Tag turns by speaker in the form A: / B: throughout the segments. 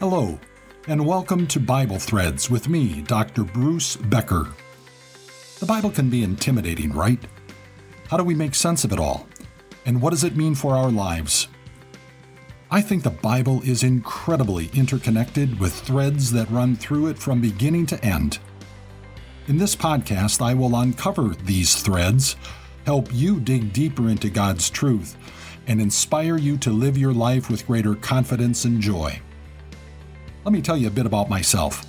A: Hello, and welcome to Bible Threads with me, Dr. Bruce Becker. The Bible can be intimidating, right? How do we make sense of it all? And what does it mean for our lives? I think the Bible is incredibly interconnected with threads that run through it from beginning to end. In this podcast, I will uncover these threads, help you dig deeper into God's truth, and inspire you to live your life with greater confidence and joy. Let me tell you a bit about myself.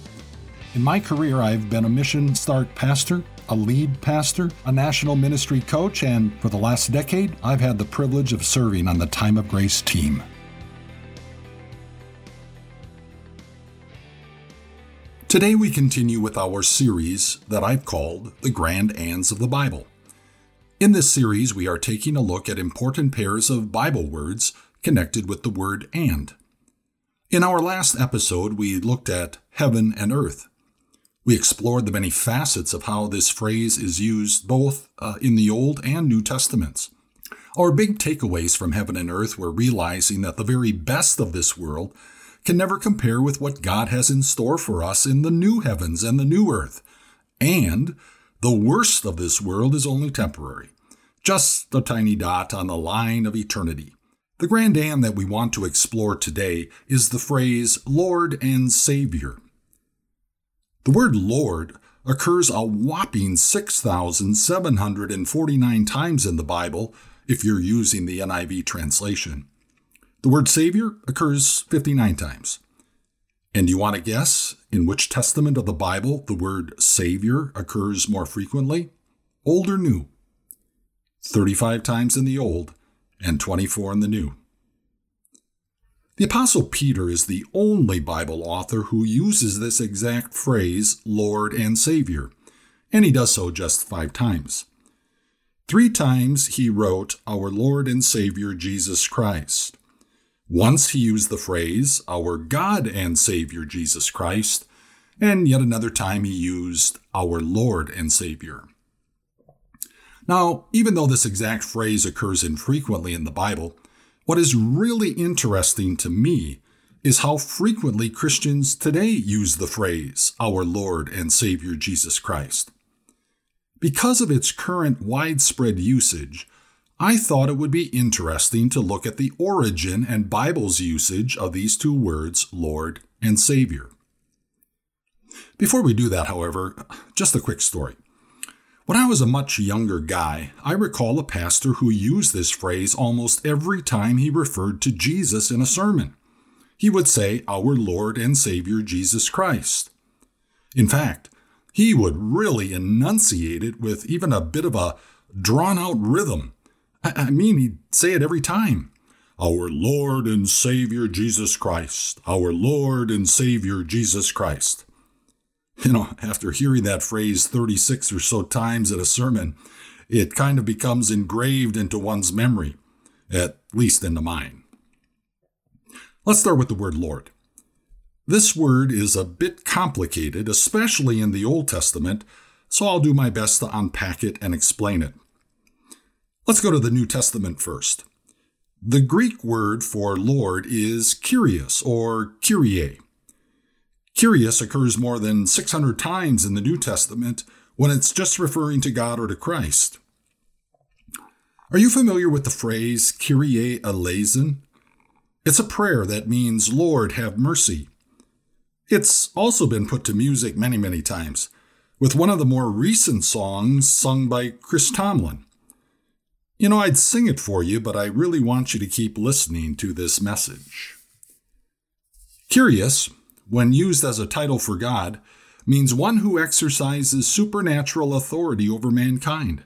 A: In my career, I've been a Mission Start pastor, a lead pastor, a national ministry coach, and for the last decade, I've had the privilege of serving on the Time of Grace team. Today, we continue with our series that I've called The Grand Ands of the Bible. In this series, we are taking a look at important pairs of Bible words connected with the word and. In our last episode, we looked at heaven and earth. We explored the many facets of how this phrase is used both uh, in the Old and New Testaments. Our big takeaways from heaven and earth were realizing that the very best of this world can never compare with what God has in store for us in the new heavens and the new earth. And the worst of this world is only temporary, just a tiny dot on the line of eternity. The grand and that we want to explore today is the phrase Lord and Savior. The word Lord occurs a whopping 6,749 times in the Bible if you're using the NIV translation. The word Savior occurs 59 times. And you want to guess in which testament of the Bible the word Savior occurs more frequently? Old or New? 35 times in the Old and 24 in the New. The Apostle Peter is the only Bible author who uses this exact phrase, Lord and Savior, and he does so just five times. Three times he wrote, Our Lord and Savior Jesus Christ. Once he used the phrase, Our God and Savior Jesus Christ, and yet another time he used, Our Lord and Savior. Now, even though this exact phrase occurs infrequently in the Bible, what is really interesting to me is how frequently Christians today use the phrase, Our Lord and Savior Jesus Christ. Because of its current widespread usage, I thought it would be interesting to look at the origin and Bible's usage of these two words, Lord and Savior. Before we do that, however, just a quick story. When I was a much younger guy, I recall a pastor who used this phrase almost every time he referred to Jesus in a sermon. He would say, Our Lord and Savior Jesus Christ. In fact, he would really enunciate it with even a bit of a drawn out rhythm. I mean, he'd say it every time. Our Lord and Savior Jesus Christ. Our Lord and Savior Jesus Christ. You know, after hearing that phrase 36 or so times in a sermon, it kind of becomes engraved into one's memory, at least into mine. Let's start with the word Lord. This word is a bit complicated, especially in the Old Testament, so I'll do my best to unpack it and explain it. Let's go to the New Testament first. The Greek word for Lord is Kyrios or Kyrie. Kyrios occurs more than 600 times in the New Testament when it's just referring to God or to Christ. Are you familiar with the phrase Kyrie eleison? It's a prayer that means, Lord, have mercy. It's also been put to music many, many times, with one of the more recent songs sung by Chris Tomlin. You know, I'd sing it for you, but I really want you to keep listening to this message. Kyrios, when used as a title for God, means one who exercises supernatural authority over mankind.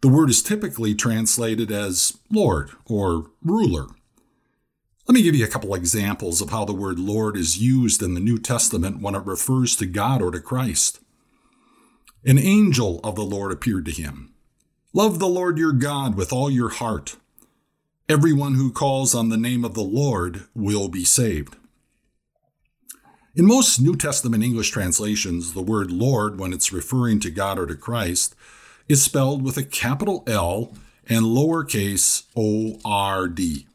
A: The word is typically translated as Lord or ruler. Let me give you a couple examples of how the word Lord is used in the New Testament when it refers to God or to Christ. An angel of the Lord appeared to him. Love the Lord your God with all your heart. Everyone who calls on the name of the Lord will be saved. In most New Testament English translations, the word Lord, when it's referring to God or to Christ, is spelled with a capital L and lowercase o r d.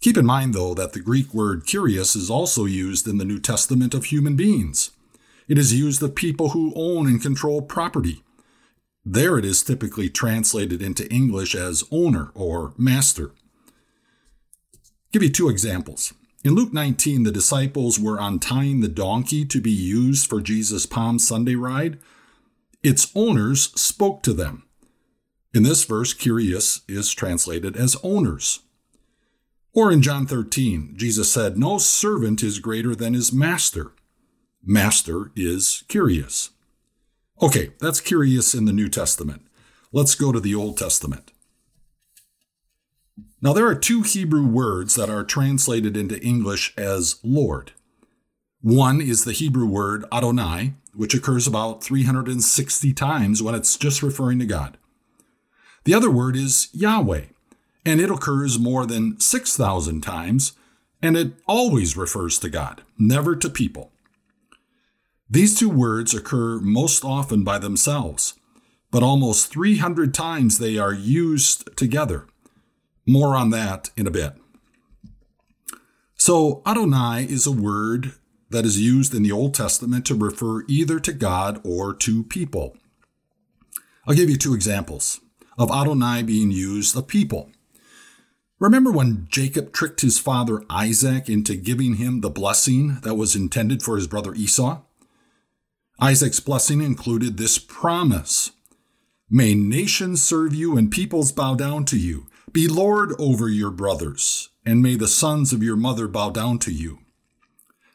A: Keep in mind, though, that the Greek word Kyrios is also used in the New Testament of human beings. It is used of people who own and control property. There it is typically translated into English as owner or master. Give you two examples. In Luke 19, the disciples were untying the donkey to be used for Jesus' Palm Sunday ride. Its owners spoke to them. In this verse, Kyrios is translated as owners. Or in John 13, Jesus said, No servant is greater than his master. Master is Kyrios. Okay, that's Kyrios in the New Testament. Let's go to the Old Testament. Now, there are two Hebrew words that are translated into English as Lord. One is the Hebrew word Adonai, which occurs about 360 times when it's just referring to God. The other word is Yahweh, and it occurs more than 6,000 times, and it always refers to God, never to people. These two words occur most often by themselves, but almost 300 times they are used together. More on that in a bit. So, Adonai is a word that is used in the Old Testament to refer either to God or to people. I'll give you two examples of Adonai being used of people. Remember when Jacob tricked his father Isaac into giving him the blessing that was intended for his brother Esau? Isaac's blessing included this promise May nations serve you and peoples bow down to you. Be Lord over your brothers, and may the sons of your mother bow down to you.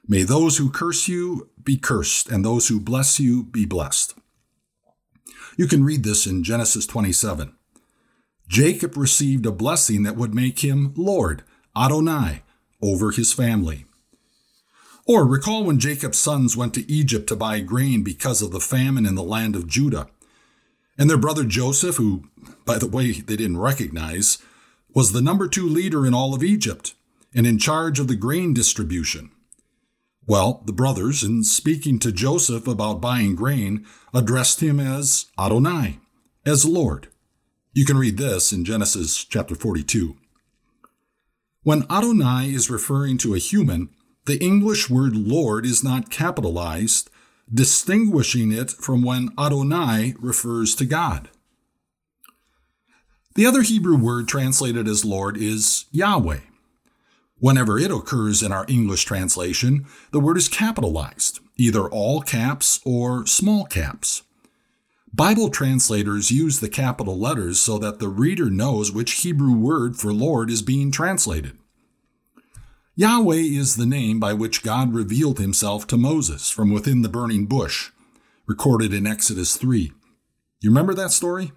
A: May those who curse you be cursed, and those who bless you be blessed. You can read this in Genesis 27. Jacob received a blessing that would make him Lord, Adonai, over his family. Or recall when Jacob's sons went to Egypt to buy grain because of the famine in the land of Judah. And their brother Joseph, who, by the way, they didn't recognize, was the number two leader in all of Egypt and in charge of the grain distribution. Well, the brothers, in speaking to Joseph about buying grain, addressed him as Adonai, as Lord. You can read this in Genesis chapter 42. When Adonai is referring to a human, the English word Lord is not capitalized, distinguishing it from when Adonai refers to God. The other Hebrew word translated as Lord is Yahweh. Whenever it occurs in our English translation, the word is capitalized, either all caps or small caps. Bible translators use the capital letters so that the reader knows which Hebrew word for Lord is being translated. Yahweh is the name by which God revealed himself to Moses from within the burning bush, recorded in Exodus 3. You remember that story?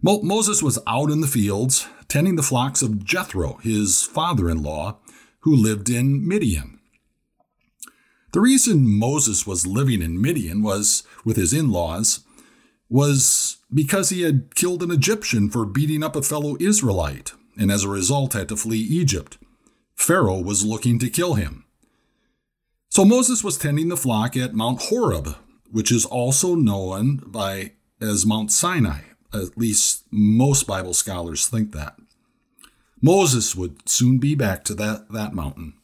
A: Mo- Moses was out in the fields tending the flocks of Jethro, his father in law, who lived in Midian. The reason Moses was living in Midian was with his in laws was because he had killed an Egyptian for beating up a fellow Israelite, and as a result had to flee Egypt. Pharaoh was looking to kill him. So Moses was tending the flock at Mount Horeb, which is also known by as Mount Sinai. At least most Bible scholars think that. Moses would soon be back to that, that mountain.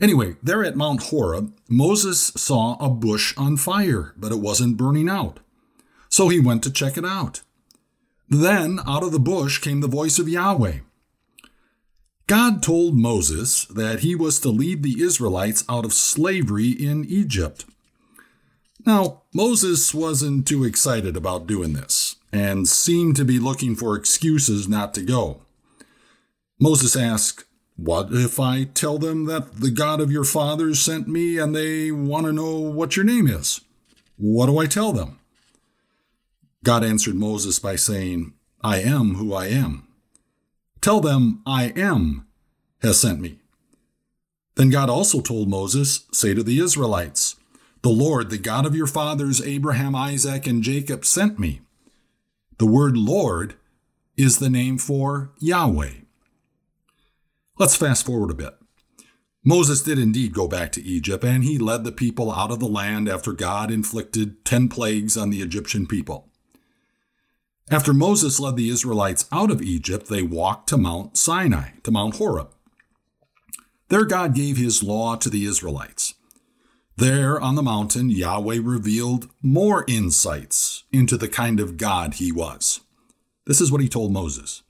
A: Anyway, there at Mount Horeb, Moses saw a bush on fire, but it wasn't burning out. So he went to check it out. Then out of the bush came the voice of Yahweh. God told Moses that he was to lead the Israelites out of slavery in Egypt. Now, Moses wasn't too excited about doing this and seemed to be looking for excuses not to go. Moses asked, What if I tell them that the God of your fathers sent me and they want to know what your name is? What do I tell them? God answered Moses by saying, I am who I am. Tell them, I am has sent me. Then God also told Moses, Say to the Israelites, The Lord, the God of your fathers, Abraham, Isaac, and Jacob, sent me. The word Lord is the name for Yahweh. Let's fast forward a bit. Moses did indeed go back to Egypt, and he led the people out of the land after God inflicted ten plagues on the Egyptian people. After Moses led the Israelites out of Egypt, they walked to Mount Sinai, to Mount Horeb. There, God gave his law to the Israelites. There on the mountain, Yahweh revealed more insights into the kind of God he was. This is what he told Moses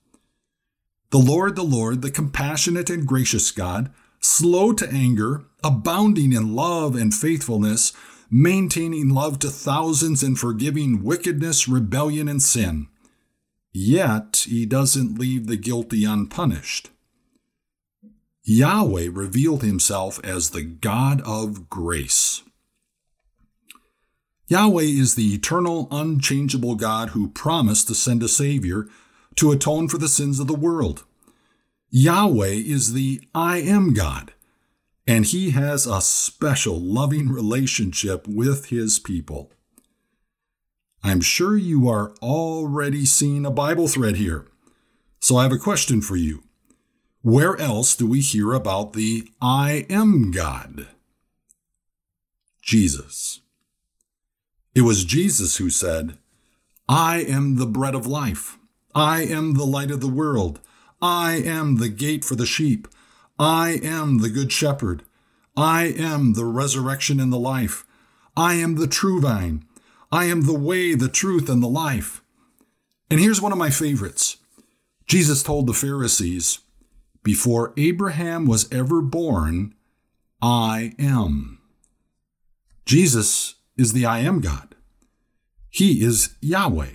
A: The Lord, the Lord, the compassionate and gracious God, slow to anger, abounding in love and faithfulness, maintaining love to thousands and forgiving wickedness, rebellion, and sin. Yet he doesn't leave the guilty unpunished. Yahweh revealed himself as the God of grace. Yahweh is the eternal, unchangeable God who promised to send a Savior to atone for the sins of the world. Yahweh is the I am God, and He has a special, loving relationship with His people. I'm sure you are already seeing a Bible thread here. So I have a question for you. Where else do we hear about the I am God? Jesus. It was Jesus who said, I am the bread of life. I am the light of the world. I am the gate for the sheep. I am the good shepherd. I am the resurrection and the life. I am the true vine. I am the way, the truth, and the life. And here's one of my favorites. Jesus told the Pharisees, before Abraham was ever born, I am. Jesus is the I am God. He is Yahweh.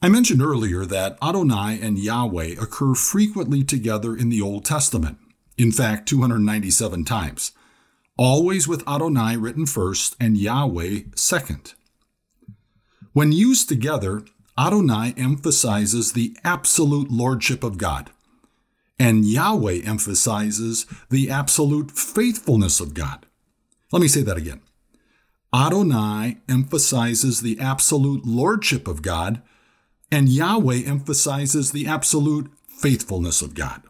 A: I mentioned earlier that Adonai and Yahweh occur frequently together in the Old Testament, in fact, 297 times, always with Adonai written first and Yahweh second. When used together, Adonai emphasizes the absolute lordship of God, and Yahweh emphasizes the absolute faithfulness of God. Let me say that again. Adonai emphasizes the absolute lordship of God, and Yahweh emphasizes the absolute faithfulness of God.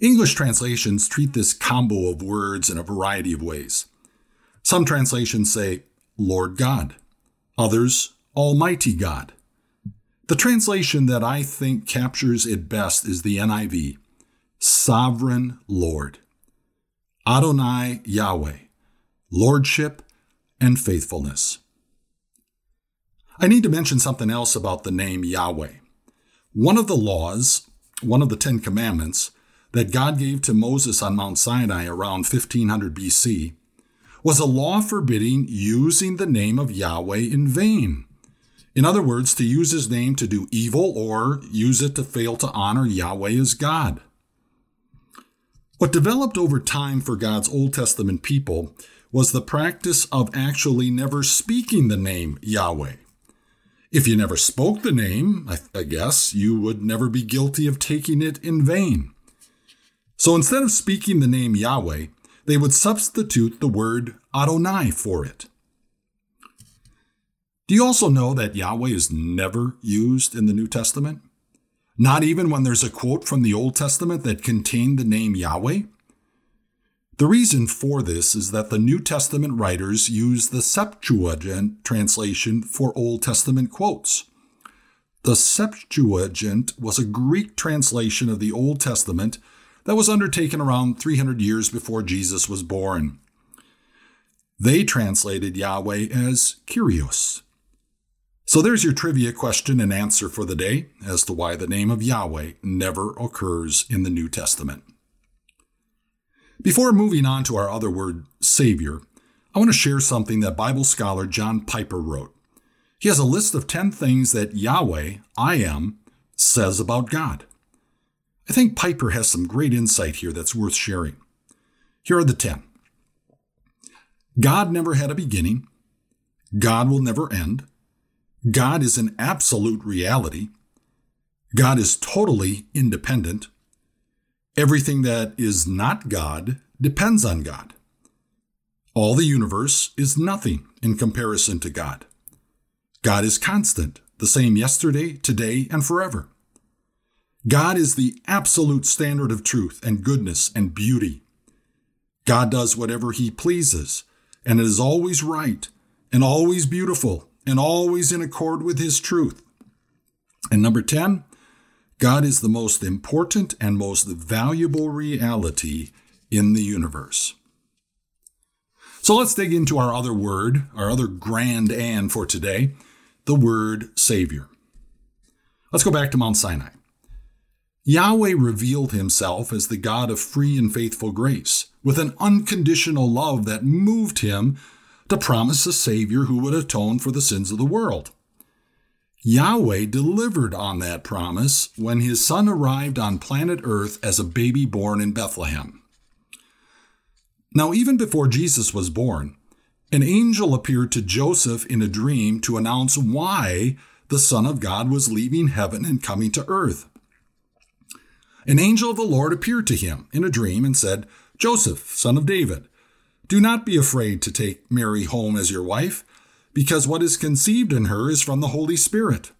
A: English translations treat this combo of words in a variety of ways. Some translations say Lord God, others Almighty God. The translation that I think captures it best is the NIV Sovereign Lord. Adonai Yahweh, Lordship and Faithfulness. I need to mention something else about the name Yahweh. One of the laws, one of the Ten Commandments, that God gave to Moses on Mount Sinai around 1500 BC was a law forbidding using the name of Yahweh in vain. In other words, to use his name to do evil or use it to fail to honor Yahweh as God. What developed over time for God's Old Testament people was the practice of actually never speaking the name Yahweh. If you never spoke the name, I, guess you would never be guilty of taking it in vain. So instead of speaking the name Yahweh, they would substitute the word Adonai for it. Do you also know that Yahweh is never used in the New Testament? Not even when there's a quote from the Old Testament that contained the name Yahweh? The reason for this is that the New Testament writers use the Septuagint translation for Old Testament quotes. The Septuagint was a Greek translation of the Old Testament that was undertaken around 300 years before Jesus was born. They translated Yahweh as Kyrios, so there's your trivia question and answer for the day as to why the name of Yahweh never occurs in the New Testament. Before moving on to our other word, Savior, I want to share something that Bible scholar John Piper wrote. He has a list of 10 things that Yahweh, I am, says about God. I think Piper has some great insight here that's worth sharing. Here are the 10 God never had a beginning, God will never end. God is an absolute reality. God is totally independent. Everything that is not God depends on God. All the universe is nothing in comparison to God. God is constant, the same yesterday, today, and forever. God is the absolute standard of truth and goodness and beauty. God does whatever he pleases, and it is always right and always beautiful and always in accord with his truth. And number 10, God is the most important and most valuable reality in the universe. So let's dig into our other word, our other grand and for today, the word Savior. Let's go back to Mount Sinai. Yahweh revealed himself as the God of free and faithful grace, with an unconditional love that moved him to promise a Savior who would atone for the sins of the world. Yahweh delivered on that promise when his son arrived on planet Earth as a baby born in Bethlehem. Now, even before Jesus was born, an angel appeared to Joseph in a dream to announce why the Son of God was leaving heaven and coming to earth. An angel of the Lord appeared to him in a dream and said, Joseph, son of David, do not be afraid to take Mary home as your wife because what is conceived in her is from the Holy Spirit.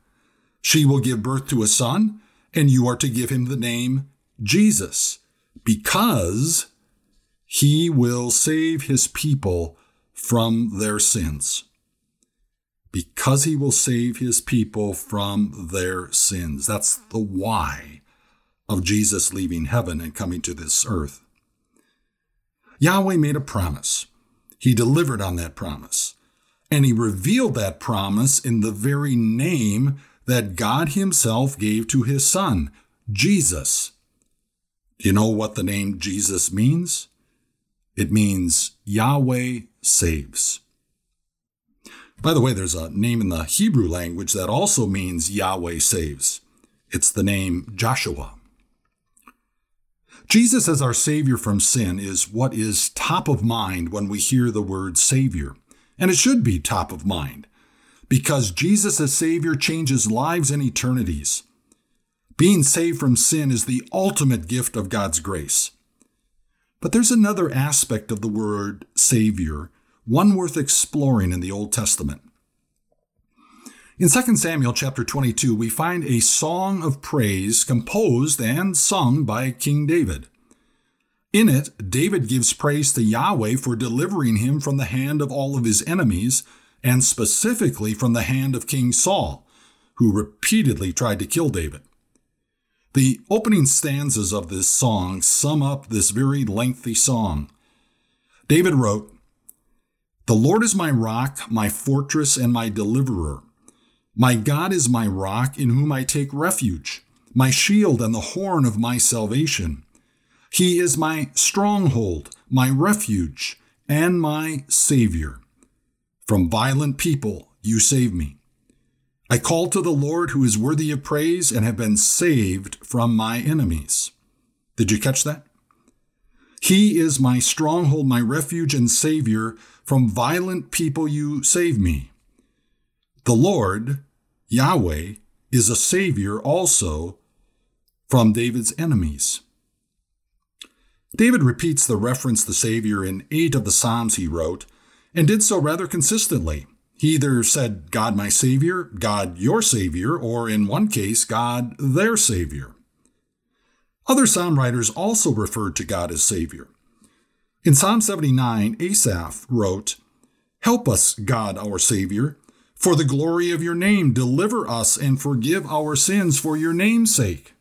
A: She will give birth to a son, and you are to give him the name Jesus, because he will save his people from their sins. Because he will save his people from their sins. That's the why of Jesus leaving heaven and coming to this earth. Yahweh made a promise. He delivered on that promise. And he revealed that promise in the very name that God himself gave to his son, Jesus. Do you know what the name Jesus means? It means Yahweh saves. By the way, there's a name in the Hebrew language that also means Yahweh saves. It's the name Joshua. Jesus as our Savior from sin is what is top of mind when we hear the word Savior. And it should be top of mind because Jesus as Savior changes lives and eternities. Being saved from sin is the ultimate gift of God's grace. But there's another aspect of the word Savior, one worth exploring in the Old Testament. In 2 Samuel chapter 22, we find a song of praise composed and sung by King David. In it, David gives praise to Yahweh for delivering him from the hand of all of his enemies, and specifically from the hand of King Saul, who repeatedly tried to kill David. The opening stanzas of this song sum up this very lengthy song. David wrote, The Lord is my rock, my fortress, and my deliverer. My God is my rock in whom I take refuge, my shield and the horn of my salvation. He is my stronghold, my refuge, and my Savior. From violent people you save me. I call to the Lord who is worthy of praise and have been saved from my enemies. Did you catch that? He is my stronghold, my refuge and Savior. From violent people you save me. The Lord, Yahweh, is a Savior also from David's enemies. David repeats the reference to Savior in eight of the Psalms he wrote, and did so rather consistently. He either said, God my Savior, God your Savior, or in one case, God their Savior. Other psalm writers also referred to God as Savior. In Psalm 79, Asaph wrote, Help us, God our Savior, for the glory of your name, deliver us and forgive our sins for your name's sake.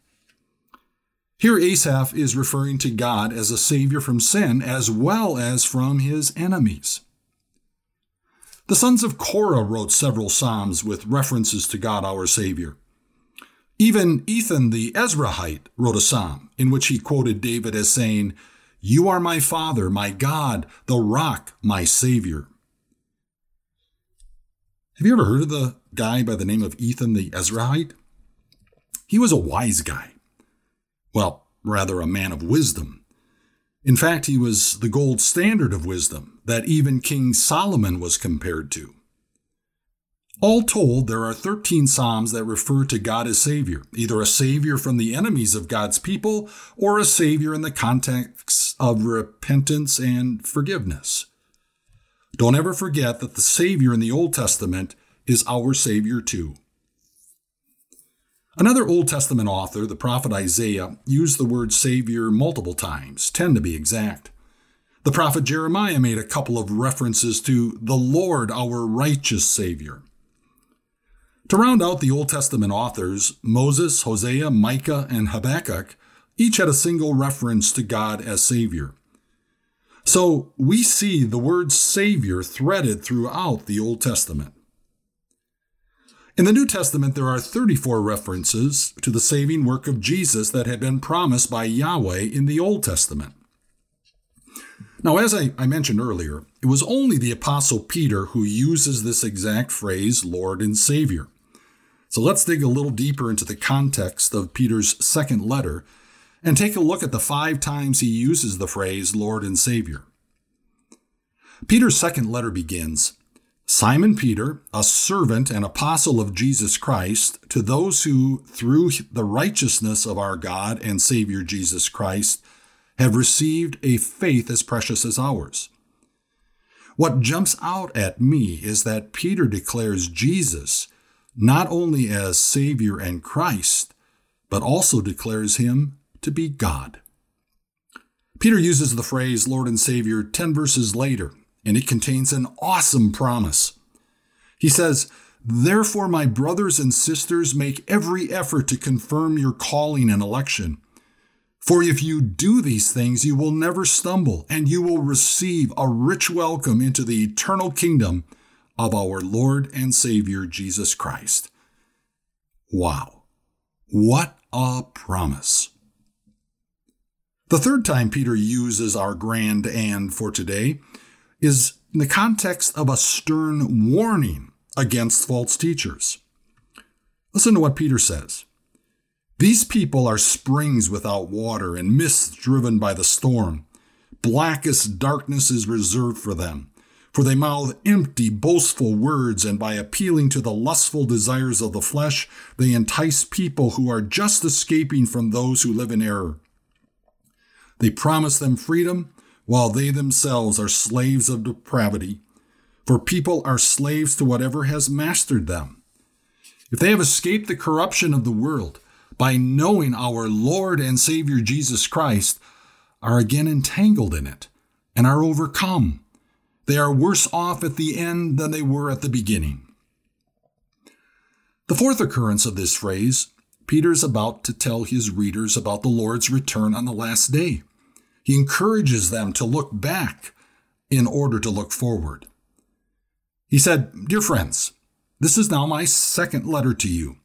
A: Here, Asaph is referring to God as a savior from sin as well as from his enemies. The sons of Korah wrote several psalms with references to God our Savior. Even Ethan the Ezrahite wrote a psalm in which he quoted David as saying, You are my Father, my God, the rock, my Savior. Have you ever heard of the guy by the name of Ethan the Ezrahite? He was a wise guy. Well, rather a man of wisdom. In fact, he was the gold standard of wisdom that even King Solomon was compared to. All told, there are 13 Psalms that refer to God as Savior, either a Savior from the enemies of God's people or a Savior in the context of repentance and forgiveness. Don't ever forget that the Savior in the Old Testament is our Savior too. Another Old Testament author, the prophet Isaiah, used the word Savior multiple times, 10 to be exact. The prophet Jeremiah made a couple of references to the Lord, our righteous Savior. To round out the Old Testament authors, Moses, Hosea, Micah, and Habakkuk each had a single reference to God as Savior. So we see the word Savior threaded throughout the Old Testament. In the New Testament, there are 34 references to the saving work of Jesus that had been promised by Yahweh in the Old Testament. Now, as I, I, mentioned earlier, it was only the Apostle Peter who uses this exact phrase, Lord and Savior. So let's dig a little deeper into the context of Peter's second letter and take a look at the five times he uses the phrase Lord and Savior. Peter's second letter begins Simon Peter, a servant and apostle of Jesus Christ, to those who, through the righteousness of our God and Savior Jesus Christ, have received a faith as precious as ours. What jumps out at me is that Peter declares Jesus not only as Savior and Christ, but also declares him to be God. Peter uses the phrase Lord and Savior 10 verses later and it contains an awesome promise. He says, Therefore, my brothers and sisters, make every effort to confirm your calling and election. For if you do these things, you will never stumble, and you will receive a rich welcome into the eternal kingdom of our Lord and Savior Jesus Christ. Wow. What a promise. The third time Peter uses our grand and for today is in the context of a stern warning against false teachers. Listen to what Peter says. These people are springs without water and mists driven by the storm. Blackest darkness is reserved for them, for they mouth empty, boastful words, and by appealing to the lustful desires of the flesh, they entice people who are just escaping from those who live in error. They promise them freedom, while they themselves are slaves of depravity. For people are slaves to whatever has mastered them. If they have escaped the corruption of the world by knowing our Lord and Savior Jesus Christ, are again entangled in it and are overcome. They are worse off at the end than they were at the beginning. The fourth occurrence of this phrase, Peter is about to tell his readers about the Lord's return on the last day. He encourages them to look back in order to look forward. He said, Dear friends, this is now my second letter to you.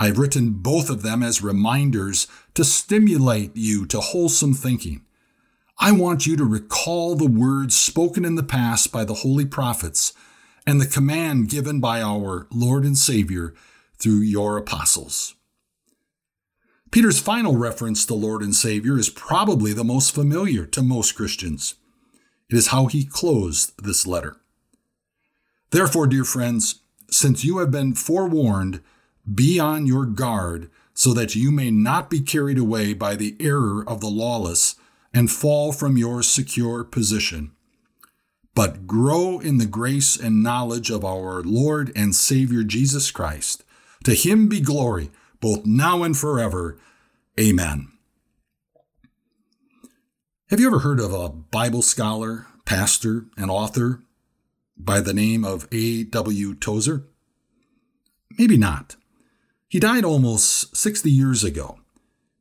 A: I've written both of them as reminders to stimulate you to wholesome thinking. I want you to recall the words spoken in the past by the holy prophets and the command given by our Lord and Savior through your apostles. Peter's final reference to Lord and Savior is probably the most familiar to most Christians. It is how he closed this letter. Therefore, dear friends, since you have been forewarned, be on your guard so that you may not be carried away by the error of the lawless and fall from your secure position. But grow in the grace and knowledge of our Lord and Savior Jesus Christ. To him be glory both now and forever. Amen. Have you ever heard of a Bible scholar, pastor, and author by the name of A.W. Tozer? Maybe not. He died almost 60 years ago,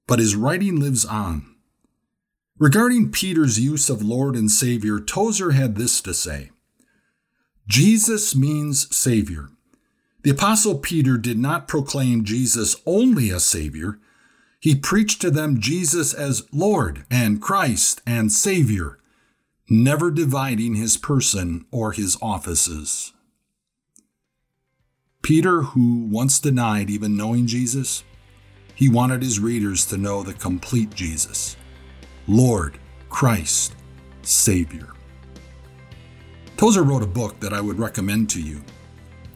A: but his writing lives on. Regarding Peter's use of Lord and Savior, Tozer had this to say Jesus means Savior. The Apostle Peter did not proclaim Jesus only as Savior, he preached to them Jesus as Lord and Christ and Savior, never dividing his person or his offices. Peter, who once denied even knowing Jesus, he wanted his readers to know the complete Jesus Lord, Christ, Savior. Tozer wrote a book that I would recommend to you.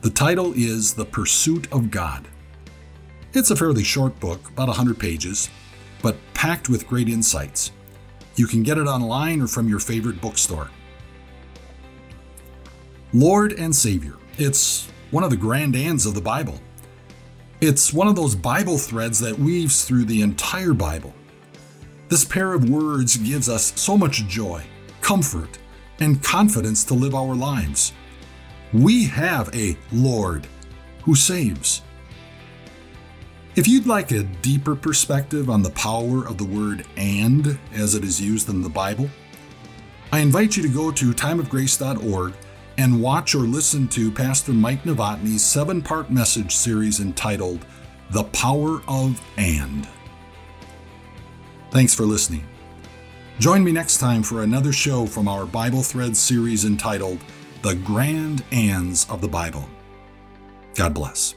A: The title is The Pursuit of God. It's a fairly short book, about 100 pages, but packed with great insights. You can get it online or from your favorite bookstore. Lord and Savior. It's one of the grand ands of the Bible. It's one of those Bible threads that weaves through the entire Bible. This pair of words gives us so much joy, comfort, and confidence to live our lives. We have a Lord, who saves. If you'd like a deeper perspective on the power of the word and as it is used in the Bible, I invite you to go to timeofgrace.org and watch or listen to Pastor Mike Novotny's seven part message series entitled The Power of And. Thanks for listening. Join me next time for another show from our Bible Threads series entitled The Grand Ands of the Bible. God bless.